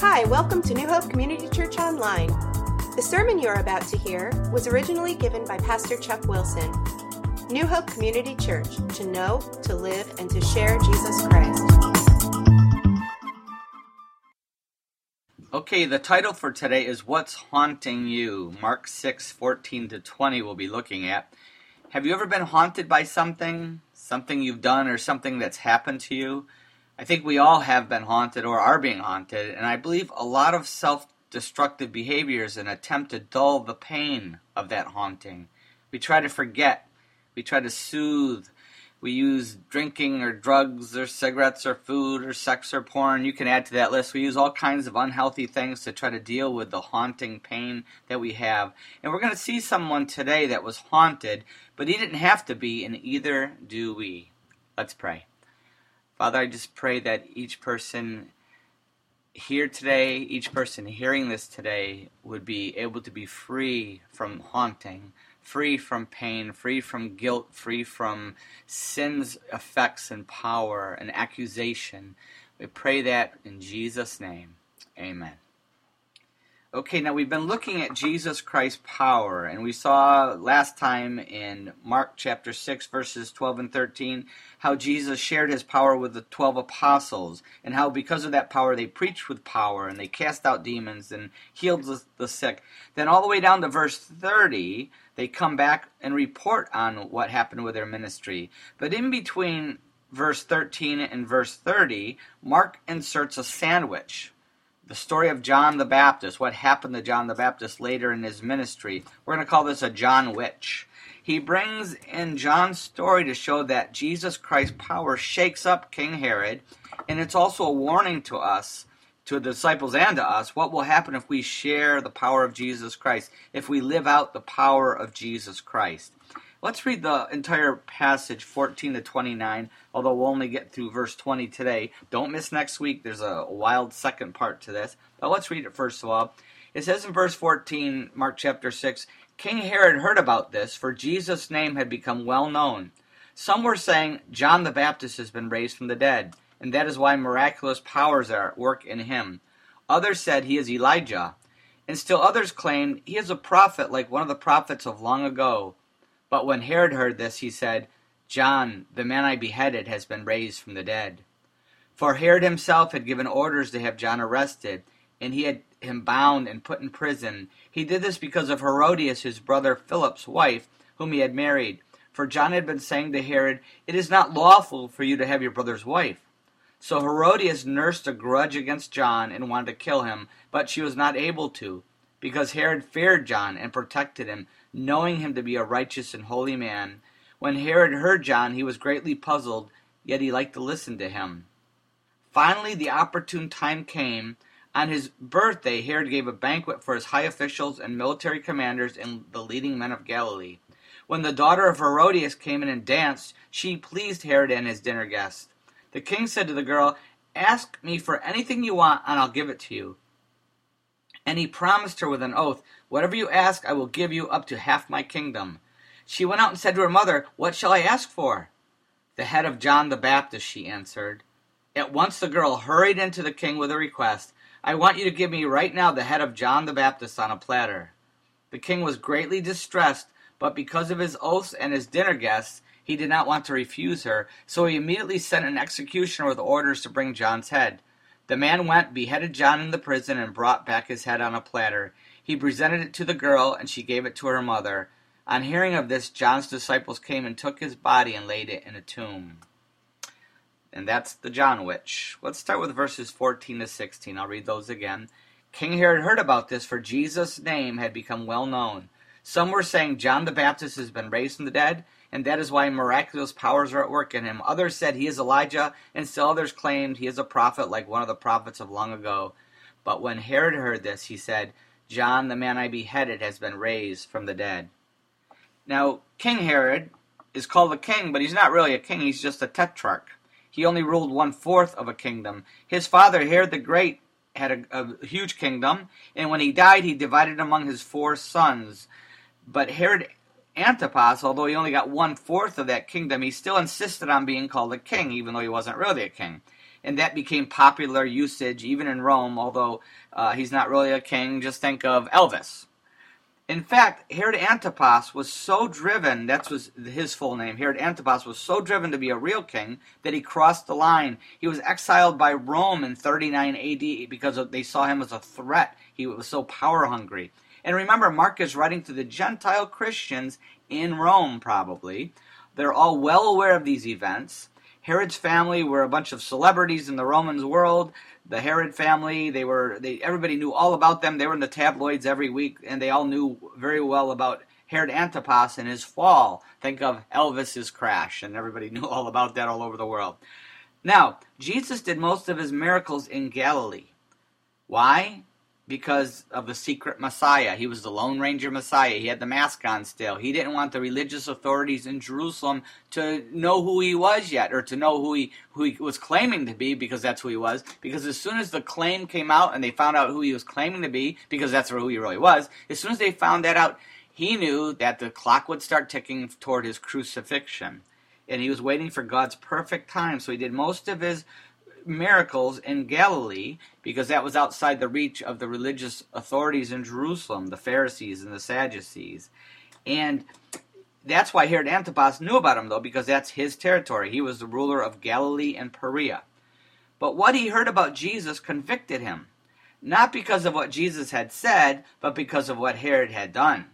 Hi, welcome to New Hope Community Church Online. The sermon you're about to hear was originally given by Pastor Chuck Wilson. New Hope Community Church, to know, to live, and to share Jesus Christ. Okay, the title for today is What's Haunting You? Mark 6, 14 to 20, we'll be looking at. Have you ever been haunted by something? Something you've done or something that's happened to you? I think we all have been haunted or are being haunted, and I believe a lot of self destructive behaviors an attempt to dull the pain of that haunting. We try to forget, we try to soothe, we use drinking or drugs or cigarettes or food or sex or porn. You can add to that list. We use all kinds of unhealthy things to try to deal with the haunting pain that we have. And we're going to see someone today that was haunted, but he didn't have to be, and either do we. Let's pray. Father, I just pray that each person here today, each person hearing this today, would be able to be free from haunting, free from pain, free from guilt, free from sin's effects and power and accusation. We pray that in Jesus' name. Amen. Okay, now we've been looking at Jesus Christ's power, and we saw last time in Mark chapter 6, verses 12 and 13, how Jesus shared his power with the 12 apostles, and how because of that power they preached with power, and they cast out demons and healed the, the sick. Then, all the way down to verse 30, they come back and report on what happened with their ministry. But in between verse 13 and verse 30, Mark inserts a sandwich the story of John the Baptist, what happened to John the Baptist later in his ministry. We're going to call this a John Witch. He brings in John's story to show that Jesus Christ's power shakes up King Herod, and it's also a warning to us, to the disciples and to us, what will happen if we share the power of Jesus Christ, if we live out the power of Jesus Christ. Let's read the entire passage, 14 to 29, although we'll only get through verse 20 today. Don't miss next week. There's a wild second part to this. But let's read it first of all. It says in verse 14, Mark chapter 6 King Herod heard about this, for Jesus' name had become well known. Some were saying, John the Baptist has been raised from the dead, and that is why miraculous powers are at work in him. Others said he is Elijah, and still others claimed he is a prophet like one of the prophets of long ago. But when Herod heard this, he said, John, the man I beheaded, has been raised from the dead. For Herod himself had given orders to have John arrested, and he had him bound and put in prison. He did this because of Herodias, his brother Philip's wife, whom he had married. For John had been saying to Herod, It is not lawful for you to have your brother's wife. So Herodias nursed a grudge against John and wanted to kill him, but she was not able to, because Herod feared John and protected him knowing him to be a righteous and holy man. When Herod heard John, he was greatly puzzled, yet he liked to listen to him. Finally, the opportune time came. On his birthday, Herod gave a banquet for his high officials and military commanders and the leading men of Galilee. When the daughter of Herodias came in and danced, she pleased Herod and his dinner guests. The king said to the girl, Ask me for anything you want, and I'll give it to you. And he promised her with an oath, Whatever you ask, I will give you up to half my kingdom. She went out and said to her mother, What shall I ask for? The head of John the Baptist, she answered. At once the girl hurried into the king with a request. I want you to give me right now the head of John the Baptist on a platter. The king was greatly distressed, but because of his oaths and his dinner guests, he did not want to refuse her, so he immediately sent an executioner with orders to bring John's head. The man went, beheaded John in the prison, and brought back his head on a platter. He presented it to the girl, and she gave it to her mother. On hearing of this, John's disciples came and took his body and laid it in a tomb. And that's the John witch. Let's start with verses 14 to 16. I'll read those again. King Herod heard about this, for Jesus' name had become well known. Some were saying John the Baptist has been raised from the dead and that is why miraculous powers are at work in him. Others said he is Elijah, and still others claimed he is a prophet like one of the prophets of long ago. But when Herod heard this, he said, John, the man I beheaded, has been raised from the dead. Now, King Herod is called a king, but he's not really a king, he's just a tetrarch. He only ruled one fourth of a kingdom. His father, Herod the Great, had a, a huge kingdom, and when he died, he divided among his four sons. But Herod Antipas, although he only got one fourth of that kingdom, he still insisted on being called a king, even though he wasn't really a king. And that became popular usage even in Rome, although uh, he's not really a king. Just think of Elvis. In fact, Herod Antipas was so driven, that was his full name, Herod Antipas was so driven to be a real king that he crossed the line. He was exiled by Rome in 39 AD because they saw him as a threat. He was so power hungry. And remember, Mark is writing to the Gentile Christians in Rome, probably. They're all well aware of these events. Herod's family were a bunch of celebrities in the Romans world. The Herod family, they were they everybody knew all about them. They were in the tabloids every week and they all knew very well about Herod Antipas and his fall. Think of Elvis's crash and everybody knew all about that all over the world. Now, Jesus did most of his miracles in Galilee. Why? Because of the secret Messiah. He was the Lone Ranger Messiah. He had the mask on still. He didn't want the religious authorities in Jerusalem to know who he was yet, or to know who he who he was claiming to be, because that's who he was. Because as soon as the claim came out and they found out who he was claiming to be, because that's who he really was, as soon as they found that out, he knew that the clock would start ticking toward his crucifixion. And he was waiting for God's perfect time. So he did most of his miracles in Galilee because that was outside the reach of the religious authorities in Jerusalem, the Pharisees and the Sadducees. And that's why Herod Antipas knew about him, though, because that's his territory. He was the ruler of Galilee and Perea. But what he heard about Jesus convicted him, not because of what Jesus had said, but because of what Herod had done.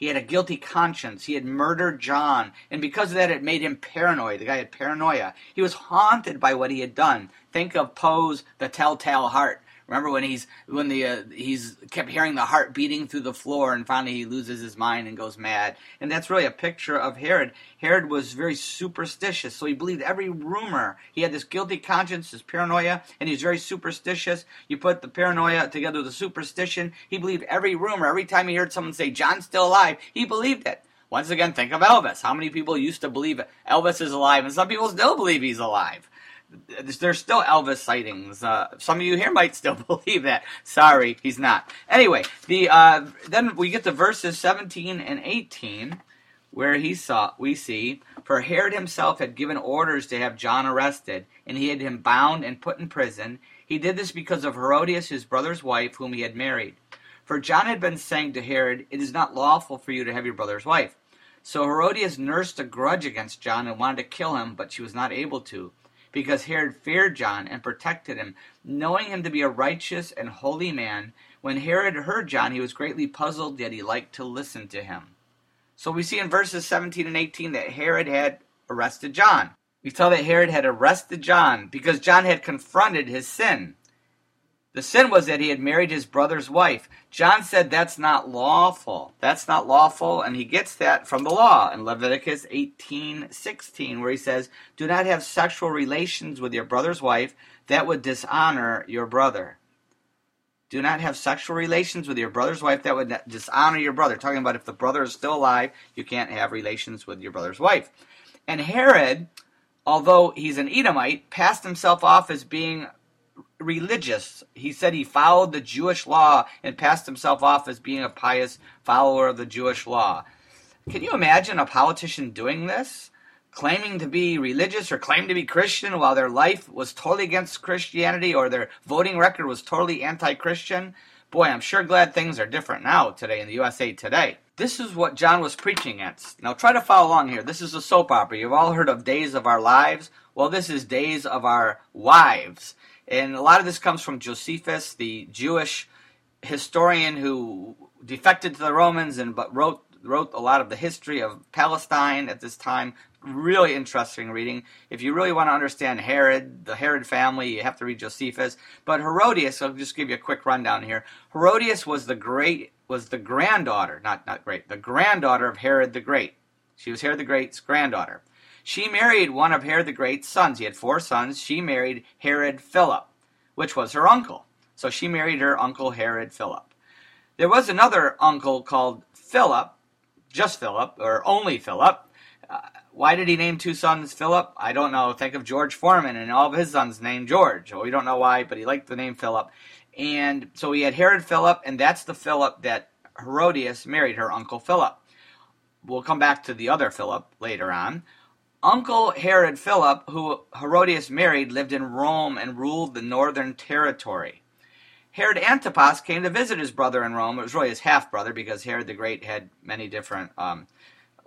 He had a guilty conscience. He had murdered John. And because of that, it made him paranoid. The guy had paranoia. He was haunted by what he had done. Think of Poe's The Telltale Heart. Remember when he's when the uh, he's kept hearing the heart beating through the floor, and finally he loses his mind and goes mad. And that's really a picture of Herod. Herod was very superstitious, so he believed every rumor. He had this guilty conscience, this paranoia, and he's very superstitious. You put the paranoia together with the superstition. He believed every rumor. Every time he heard someone say John's still alive, he believed it. Once again, think of Elvis. How many people used to believe Elvis is alive, and some people still believe he's alive? There's still Elvis sightings. Uh, some of you here might still believe that. Sorry, he's not. Anyway, the uh, then we get to verses 17 and 18, where he saw we see for Herod himself had given orders to have John arrested, and he had him bound and put in prison. He did this because of Herodias, his brother's wife, whom he had married. For John had been saying to Herod, "It is not lawful for you to have your brother's wife." So Herodias nursed a grudge against John and wanted to kill him, but she was not able to because Herod feared John and protected him, knowing him to be a righteous and holy man. When Herod heard John, he was greatly puzzled, yet he liked to listen to him. So we see in verses 17 and 18 that Herod had arrested John. We saw that Herod had arrested John because John had confronted his sin. The sin was that he had married his brother's wife. John said that's not lawful. That's not lawful, and he gets that from the law in Leviticus 18:16 where he says, "Do not have sexual relations with your brother's wife, that would dishonor your brother." Do not have sexual relations with your brother's wife, that would dishonor your brother. Talking about if the brother is still alive, you can't have relations with your brother's wife. And Herod, although he's an Edomite, passed himself off as being religious. He said he followed the Jewish law and passed himself off as being a pious follower of the Jewish law. Can you imagine a politician doing this? Claiming to be religious or claim to be Christian while their life was totally against Christianity or their voting record was totally anti Christian? Boy, I'm sure glad things are different now today in the USA today. This is what John was preaching at. Now try to follow along here. This is a soap opera. You've all heard of Days of Our Lives. Well, this is Days of Our Wives. And a lot of this comes from Josephus, the Jewish historian who defected to the Romans and but wrote wrote a lot of the history of Palestine at this time. Really interesting reading. If you really want to understand Herod, the Herod family, you have to read Josephus. But Herodias, I'll just give you a quick rundown here. Herodias was the great was the granddaughter, not not great, the granddaughter of Herod the Great. She was Herod the Great's granddaughter. She married one of Herod the Great's sons. He had four sons. She married Herod Philip, which was her uncle. So she married her uncle Herod Philip. There was another uncle called Philip, just Philip, or only Philip. Uh, why did he name two sons Philip? I don't know. Think of George Foreman and all of his sons named George. Well, we don't know why, but he liked the name Philip. And so he had Herod Philip, and that's the Philip that Herodias married her uncle Philip. We'll come back to the other Philip later on. Uncle Herod Philip, who Herodias married, lived in Rome and ruled the northern territory. Herod Antipas came to visit his brother in Rome. It was really his half brother because Herod the Great had many different um,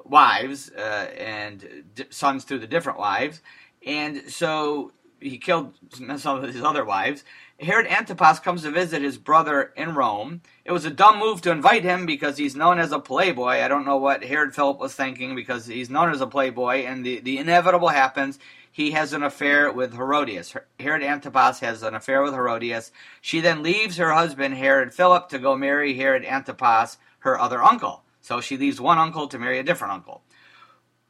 wives uh, and d- sons through the different wives. And so he killed some of his other wives. Herod Antipas comes to visit his brother in Rome. It was a dumb move to invite him because he's known as a playboy. I don't know what Herod Philip was thinking because he's known as a playboy, and the, the inevitable happens. He has an affair with Herodias. Herod Antipas has an affair with Herodias. She then leaves her husband, Herod Philip, to go marry Herod Antipas, her other uncle. So she leaves one uncle to marry a different uncle.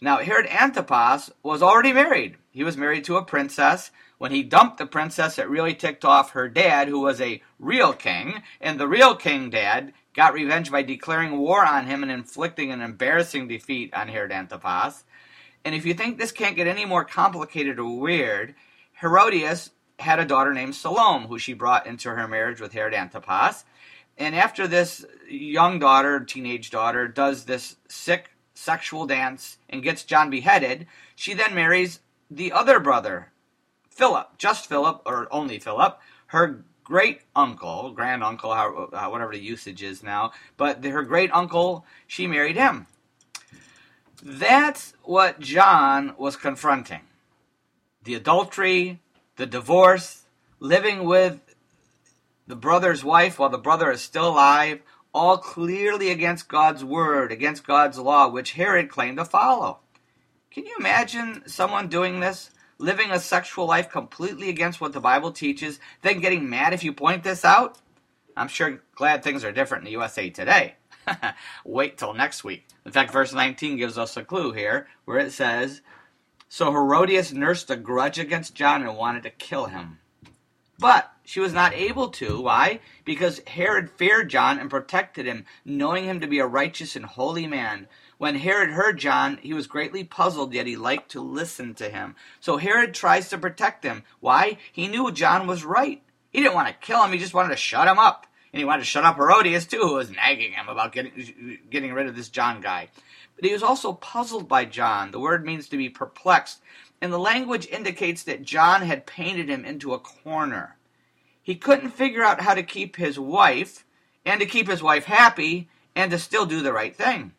Now, Herod Antipas was already married. He was married to a princess. When he dumped the princess, it really ticked off her dad, who was a real king. And the real king dad got revenge by declaring war on him and inflicting an embarrassing defeat on Herod Antipas. And if you think this can't get any more complicated or weird, Herodias had a daughter named Salome, who she brought into her marriage with Herod Antipas. And after this young daughter, teenage daughter, does this sick sexual dance and gets John beheaded, she then marries the other brother, Philip, just Philip, or only Philip, her great uncle, grand uncle, whatever the usage is now, but her great uncle, she married him. That's what John was confronting the adultery, the divorce, living with the brother's wife while the brother is still alive, all clearly against God's word, against God's law, which Herod claimed to follow. Can you imagine someone doing this? Living a sexual life completely against what the Bible teaches, then getting mad if you point this out? I'm sure glad things are different in the USA today. Wait till next week. In fact, verse 19 gives us a clue here, where it says, So Herodias nursed a grudge against John and wanted to kill him. But she was not able to. Why? Because Herod feared John and protected him, knowing him to be a righteous and holy man. When Herod heard John, he was greatly puzzled, yet he liked to listen to him. So Herod tries to protect him. Why? He knew John was right. He didn't want to kill him, he just wanted to shut him up. And he wanted to shut up Herodias, too, who was nagging him about getting, getting rid of this John guy. But he was also puzzled by John. The word means to be perplexed. And the language indicates that John had painted him into a corner. He couldn't figure out how to keep his wife, and to keep his wife happy, and to still do the right thing.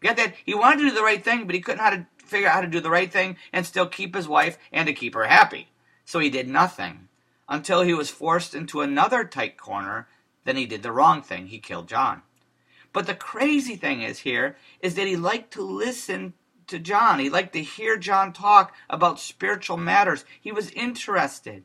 Get that? He wanted to do the right thing, but he couldn't how to figure out how to do the right thing and still keep his wife and to keep her happy. So he did nothing until he was forced into another tight corner then he did the wrong thing. He killed John. But the crazy thing is here is that he liked to listen to John. He liked to hear John talk about spiritual matters. He was interested.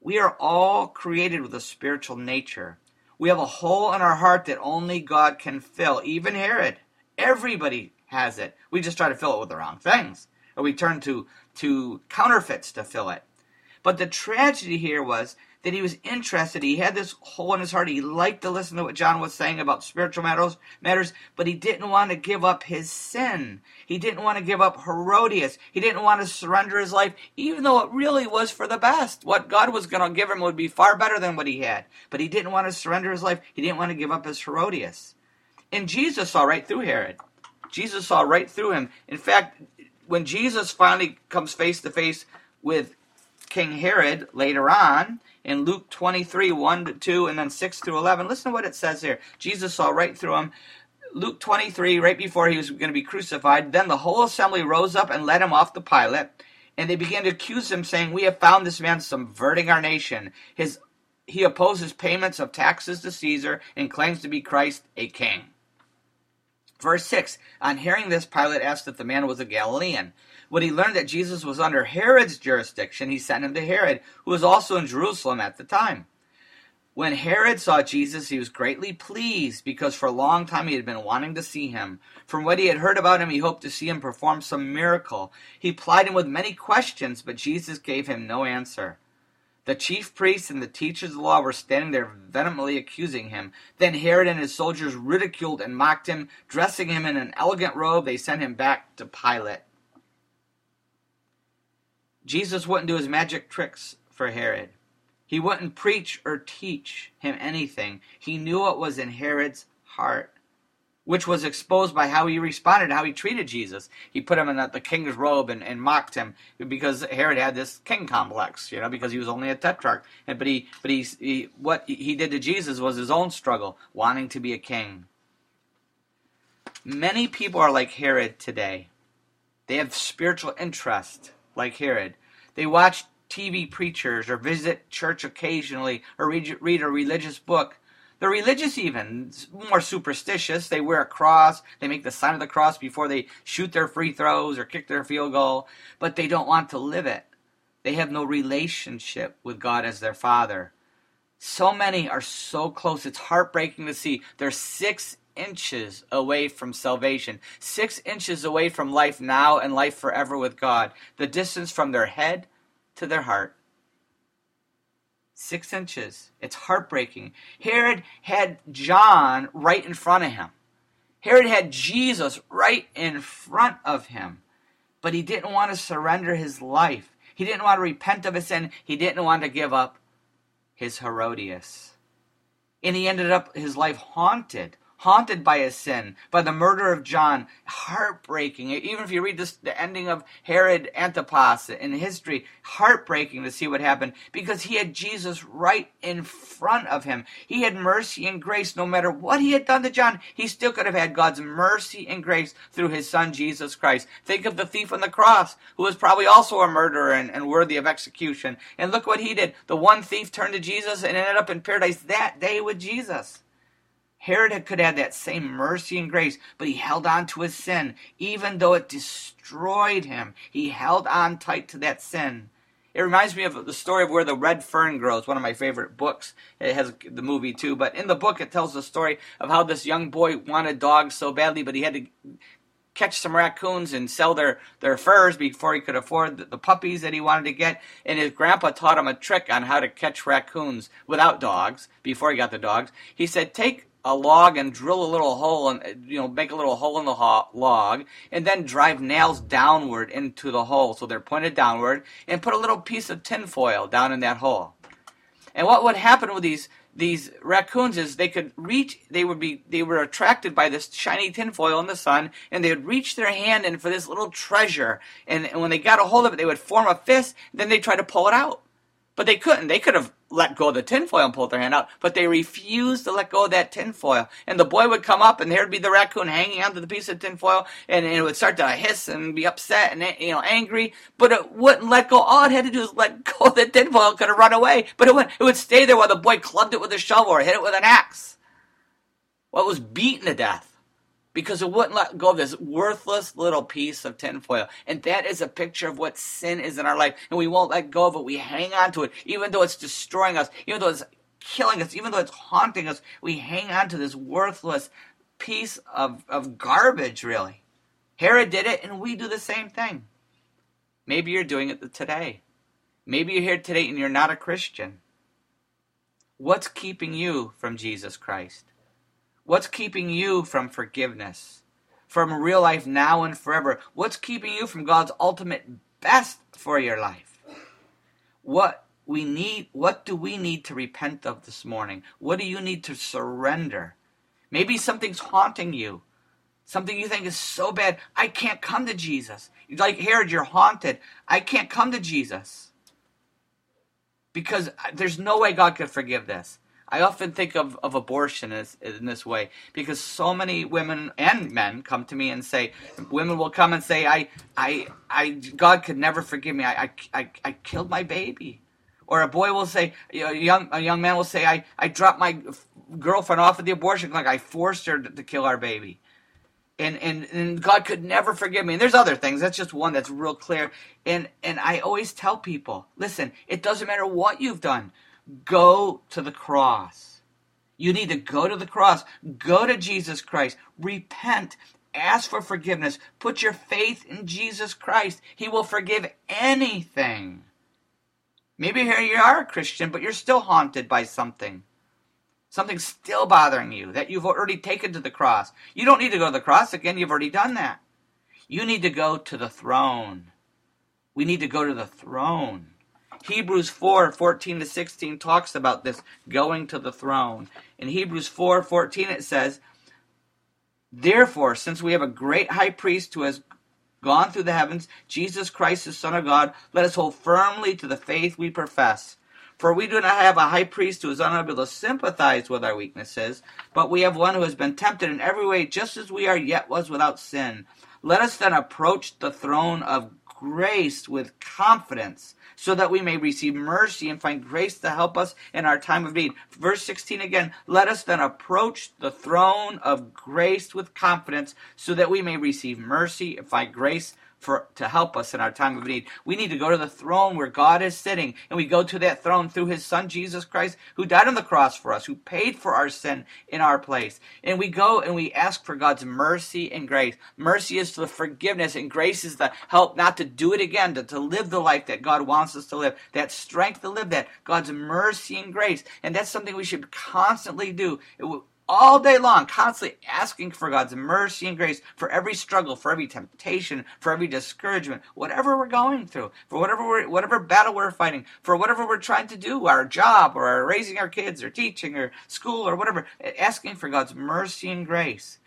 We are all created with a spiritual nature. We have a hole in our heart that only God can fill, even Herod. Everybody has it. We just try to fill it with the wrong things. Or we turn to, to counterfeits to fill it. But the tragedy here was that he was interested. He had this hole in his heart. He liked to listen to what John was saying about spiritual matters, matters, but he didn't want to give up his sin. He didn't want to give up Herodias. He didn't want to surrender his life, even though it really was for the best. What God was going to give him would be far better than what he had. But he didn't want to surrender his life. He didn't want to give up his Herodias. And Jesus saw right through Herod. Jesus saw right through him. In fact, when Jesus finally comes face to face with King Herod later on, in Luke 23, 1 to 2, and then 6 through 11. Listen to what it says here. Jesus saw right through him. Luke 23, right before he was going to be crucified, then the whole assembly rose up and led him off to Pilate, and they began to accuse him, saying, We have found this man subverting our nation. His, he opposes payments of taxes to Caesar and claims to be Christ, a king. Verse 6 On hearing this, Pilate asked if the man was a Galilean. When he learned that Jesus was under Herod's jurisdiction, he sent him to Herod, who was also in Jerusalem at the time. When Herod saw Jesus, he was greatly pleased because for a long time he had been wanting to see him. From what he had heard about him, he hoped to see him perform some miracle. He plied him with many questions, but Jesus gave him no answer. The chief priests and the teachers of the law were standing there vehemently accusing him. Then Herod and his soldiers ridiculed and mocked him. Dressing him in an elegant robe, they sent him back to Pilate. Jesus wouldn't do his magic tricks for Herod. He wouldn't preach or teach him anything. He knew what was in Herod's heart. Which was exposed by how he responded, how he treated Jesus. He put him in the, the king's robe and, and, mocked him because Herod had this king complex, you know, because he was only a tetrarch. And but he, but he, he what he did to Jesus was his own struggle, wanting to be a king. Many people are like Herod today. They have spiritual interest, like Herod. They watch TV preachers or visit church occasionally or read, read a religious book they're religious, even more superstitious. They wear a cross. They make the sign of the cross before they shoot their free throws or kick their field goal, but they don't want to live it. They have no relationship with God as their Father. So many are so close. It's heartbreaking to see. They're six inches away from salvation, six inches away from life now and life forever with God. The distance from their head to their heart Six inches. It's heartbreaking. Herod had John right in front of him. Herod had Jesus right in front of him. But he didn't want to surrender his life. He didn't want to repent of his sin. He didn't want to give up his Herodias. And he ended up his life haunted haunted by his sin, by the murder of John, heartbreaking. Even if you read this, the ending of Herod Antipas in history, heartbreaking to see what happened because he had Jesus right in front of him. He had mercy and grace no matter what he had done to John. He still could have had God's mercy and grace through his son Jesus Christ. Think of the thief on the cross, who was probably also a murderer and, and worthy of execution. And look what he did. The one thief turned to Jesus and ended up in paradise that day with Jesus. Herod could have that same mercy and grace, but he held on to his sin. Even though it destroyed him, he held on tight to that sin. It reminds me of the story of where the red fern grows, one of my favorite books. It has the movie too, but in the book it tells the story of how this young boy wanted dogs so badly, but he had to catch some raccoons and sell their, their furs before he could afford the, the puppies that he wanted to get. And his grandpa taught him a trick on how to catch raccoons without dogs before he got the dogs. He said, Take a log and drill a little hole and you know make a little hole in the ho- log and then drive nails downward into the hole. So they're pointed downward and put a little piece of tinfoil down in that hole. And what would happen with these these raccoons is they could reach they would be they were attracted by this shiny tinfoil in the sun and they would reach their hand in for this little treasure. And, and when they got a hold of it they would form a fist then they'd try to pull it out but they couldn't. They could have let go of the tinfoil and pulled their hand out, but they refused to let go of that tinfoil. And the boy would come up, and there'd be the raccoon hanging onto the piece of tinfoil, and, and it would start to hiss and be upset and you know angry, but it wouldn't let go. All it had to do was let go of the tinfoil. It could have run away, but it would it would stay there while the boy clubbed it with a shovel or hit it with an axe. Well, it was beaten to death because it wouldn't let go of this worthless little piece of tinfoil. And that is a picture of what sin is in our life. And we won't let go of it. We hang on to it, even though it's destroying us, even though it's killing us, even though it's haunting us. We hang on to this worthless piece of, of garbage, really. Herod did it, and we do the same thing. Maybe you're doing it today. Maybe you're here today and you're not a Christian. What's keeping you from Jesus Christ? What's keeping you from forgiveness? From real life now and forever? What's keeping you from God's ultimate best for your life? What we need what do we need to repent of this morning? What do you need to surrender? Maybe something's haunting you. Something you think is so bad, I can't come to Jesus. Like Herod, you're haunted. I can't come to Jesus. Because uh, there's no way God could forgive this. I often think of, of abortion as, in this way because so many women and men come to me and say, women will come and say, I, I, I, God could never forgive me. I, I, I, killed my baby. Or a boy will say, a young, a young man will say, I, I dropped my girlfriend off at the abortion clinic. I forced her to, to kill our baby. And, and, and God could never forgive me. And there's other things. That's just one that's real clear. And, and I always tell people, listen, it doesn't matter what you've done. Go to the cross. You need to go to the cross. Go to Jesus Christ. Repent. Ask for forgiveness. Put your faith in Jesus Christ. He will forgive anything. Maybe here you are a Christian, but you're still haunted by something. Something's still bothering you that you've already taken to the cross. You don't need to go to the cross again. You've already done that. You need to go to the throne. We need to go to the throne. Hebrews 4 14 to 16 talks about this going to the throne. In Hebrews 4 14, it says, Therefore, since we have a great high priest who has gone through the heavens, Jesus Christ, the Son of God, let us hold firmly to the faith we profess. For we do not have a high priest who is unable to sympathize with our weaknesses, but we have one who has been tempted in every way just as we are, yet was without sin. Let us then approach the throne of grace with confidence so that we may receive mercy and find grace to help us in our time of need. Verse 16 again, let us then approach the throne of grace with confidence so that we may receive mercy and find grace for to help us in our time of need. We need to go to the throne where God is sitting, and we go to that throne through his son Jesus Christ, who died on the cross for us, who paid for our sin in our place. And we go and we ask for God's mercy and grace. Mercy is the forgiveness, and grace is the help not to do it again, to, to live the life that God wants us to live, that strength to live that, God's mercy and grace. And that's something we should constantly do. It, all day long, constantly asking for God's mercy and grace for every struggle, for every temptation, for every discouragement, whatever we're going through, for whatever we're, whatever battle we're fighting, for whatever we're trying to do, our job or our raising our kids or teaching or school or whatever, asking for God's mercy and grace.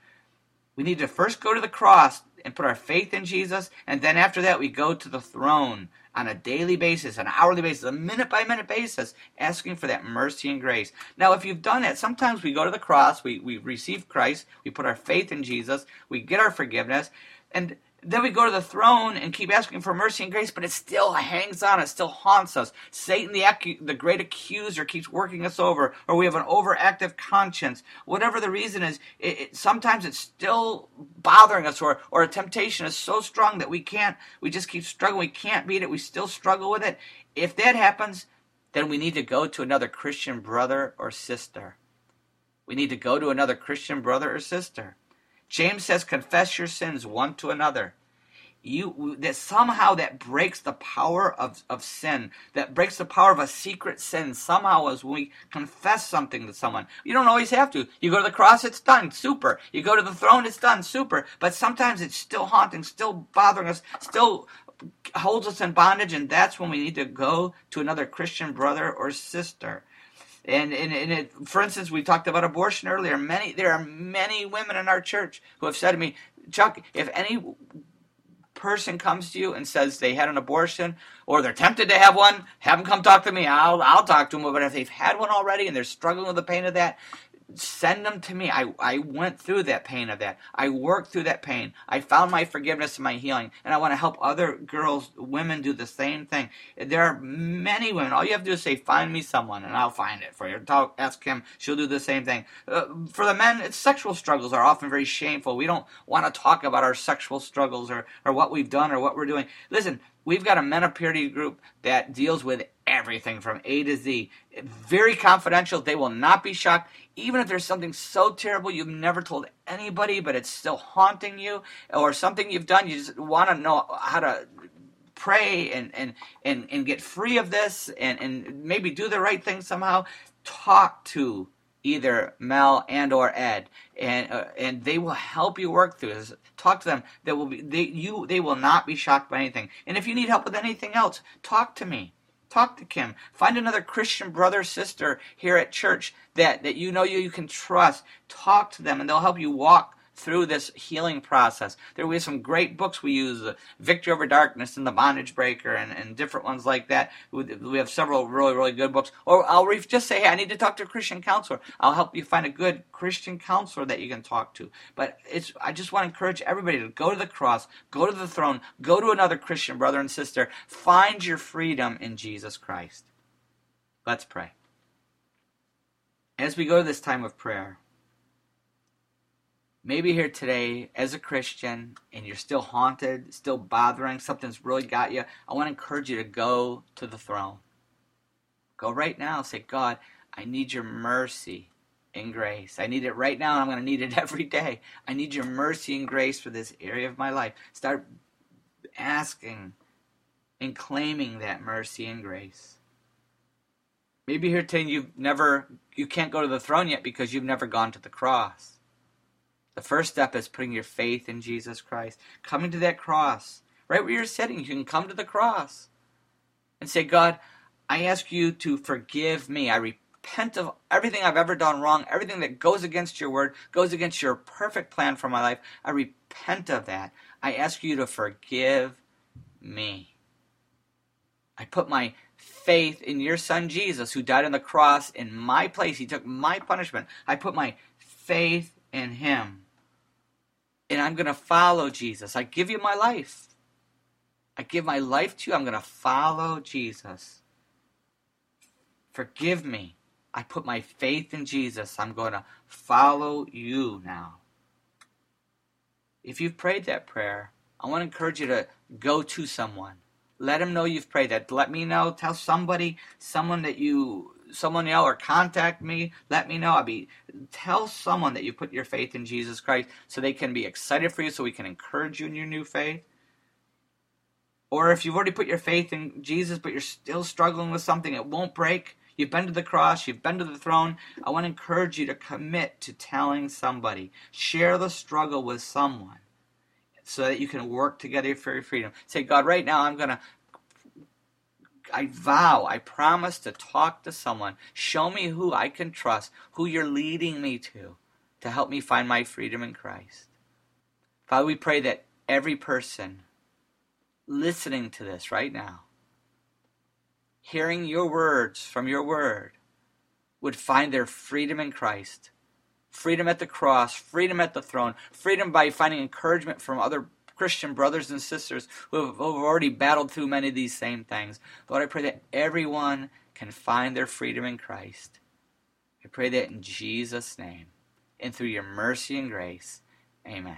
We need to first go to the cross and put our faith in Jesus, and then after that we go to the throne on a daily basis, an hourly basis, a minute by minute basis, asking for that mercy and grace. Now, if you've done that, sometimes we go to the cross, we, we receive Christ, we put our faith in Jesus, we get our forgiveness, and then we go to the throne and keep asking for mercy and grace, but it still hangs on, it still haunts us. Satan, the, acu- the great accuser, keeps working us over, or we have an overactive conscience. Whatever the reason is, it, it, sometimes it's still bothering us, or, or a temptation is so strong that we can't, we just keep struggling, we can't beat it, we still struggle with it. If that happens, then we need to go to another Christian brother or sister. We need to go to another Christian brother or sister. James says, confess your sins one to another. You that somehow that breaks the power of, of sin, that breaks the power of a secret sin. Somehow, as we confess something to someone, you don't always have to. You go to the cross, it's done, super. You go to the throne, it's done, super. But sometimes it's still haunting, still bothering us, still holds us in bondage, and that's when we need to go to another Christian brother or sister. And, and, and it, for instance, we talked about abortion earlier. Many there are many women in our church who have said to me, Chuck, if any person comes to you and says they had an abortion or they're tempted to have one, have them come talk to me. I'll I'll talk to them. But if they've had one already and they're struggling with the pain of that, send them to me. I, I went through that pain of that. I worked through that pain. I found my forgiveness and my healing. And I want to help other girls, women do the same thing. There are many women. All you have to do is say, find me someone and I'll find it for you. Talk, ask him. She'll do the same thing. Uh, for the men, it's sexual struggles are often very shameful. We don't want to talk about our sexual struggles or, or what we've done or what we're doing. Listen, we've got a men of purity group that deals with everything from A to Z. Very confidential. They will not be shocked even if there's something so terrible you've never told anybody, but it's still haunting you, or something you've done, you just want to know how to pray and, and, and, and get free of this and, and maybe do the right thing somehow, talk to either Mel and or Ed, and uh, and they will help you work through this. Talk to them. They will be they you they will not be shocked by anything. And if you need help with anything else, talk to me. Talk to Kim. Find another Christian brother, sister here at church that, that you know you, you can trust. Talk to them and they'll help you walk through this healing process. There we have some great books we use, uh, Victory Over Darkness and The Bondage Breaker and, and different ones like that. We, we have several really, really good books. Or I'll re- just say, hey, I need to talk to a Christian counselor. I'll help you find a good Christian counselor that you can talk to. But it's I just want to encourage everybody to go to the cross, go to the throne, go to another Christian brother and sister. Find your freedom in Jesus Christ. Let's pray. As we go to this time of prayer, maybe here today as a Christian and you're still haunted, still bothering, something's really got you, I want to encourage you to go to the throne. Go right now. Say, God, I need your mercy and grace. I need it right now, and I'm going to need it every day. I need your mercy and grace for this area of my life. Start asking and claiming that mercy and grace. Maybe here today you've never, you can't go to the throne yet because you've never gone to the cross. The first step is putting your faith in Jesus Christ, coming to that cross. Right where you're sitting, you can come to the cross and say, God, I ask you to forgive me. I repent of everything I've ever done wrong, everything that goes against your word, goes against your perfect plan for my life. I repent of that. I ask you to forgive me. I put my faith in your son Jesus, who died on the cross in my place. He took my punishment. I put my faith in him. And I'm going to follow Jesus. I give you my life. I give my life to you. I'm going to follow Jesus. Forgive me. I put my faith in Jesus. I'm going to follow you now. If you've prayed that prayer, I want to encourage you to go to someone let them know you've prayed that. Let me know. Tell somebody, someone that you, someone you know, or contact me. Let me know. I'll be, tell someone that you put your faith in Jesus Christ so they can be excited for you so we can encourage you in your new faith. Or if you've already put your faith in Jesus but you're still struggling with something, it won't break. You've been to the cross, you've been to the throne. I want to encourage you to commit to telling somebody. Share the struggle with someone so that you can work together for your freedom. Say, God, right now I'm going to, I vow, I promise to talk to someone. Show me who I can trust, who you're leading me to, to help me find my freedom in Christ. Father, we pray that every person listening to this right now, hearing your words from your word, would find their freedom in Christ freedom at the cross, freedom at the throne, freedom by finding encouragement from other Christian brothers and sisters who have, already battled through many of these same things. Lord, I pray that everyone can find their freedom in Christ. I pray that in Jesus' name and through your mercy and grace. Amen.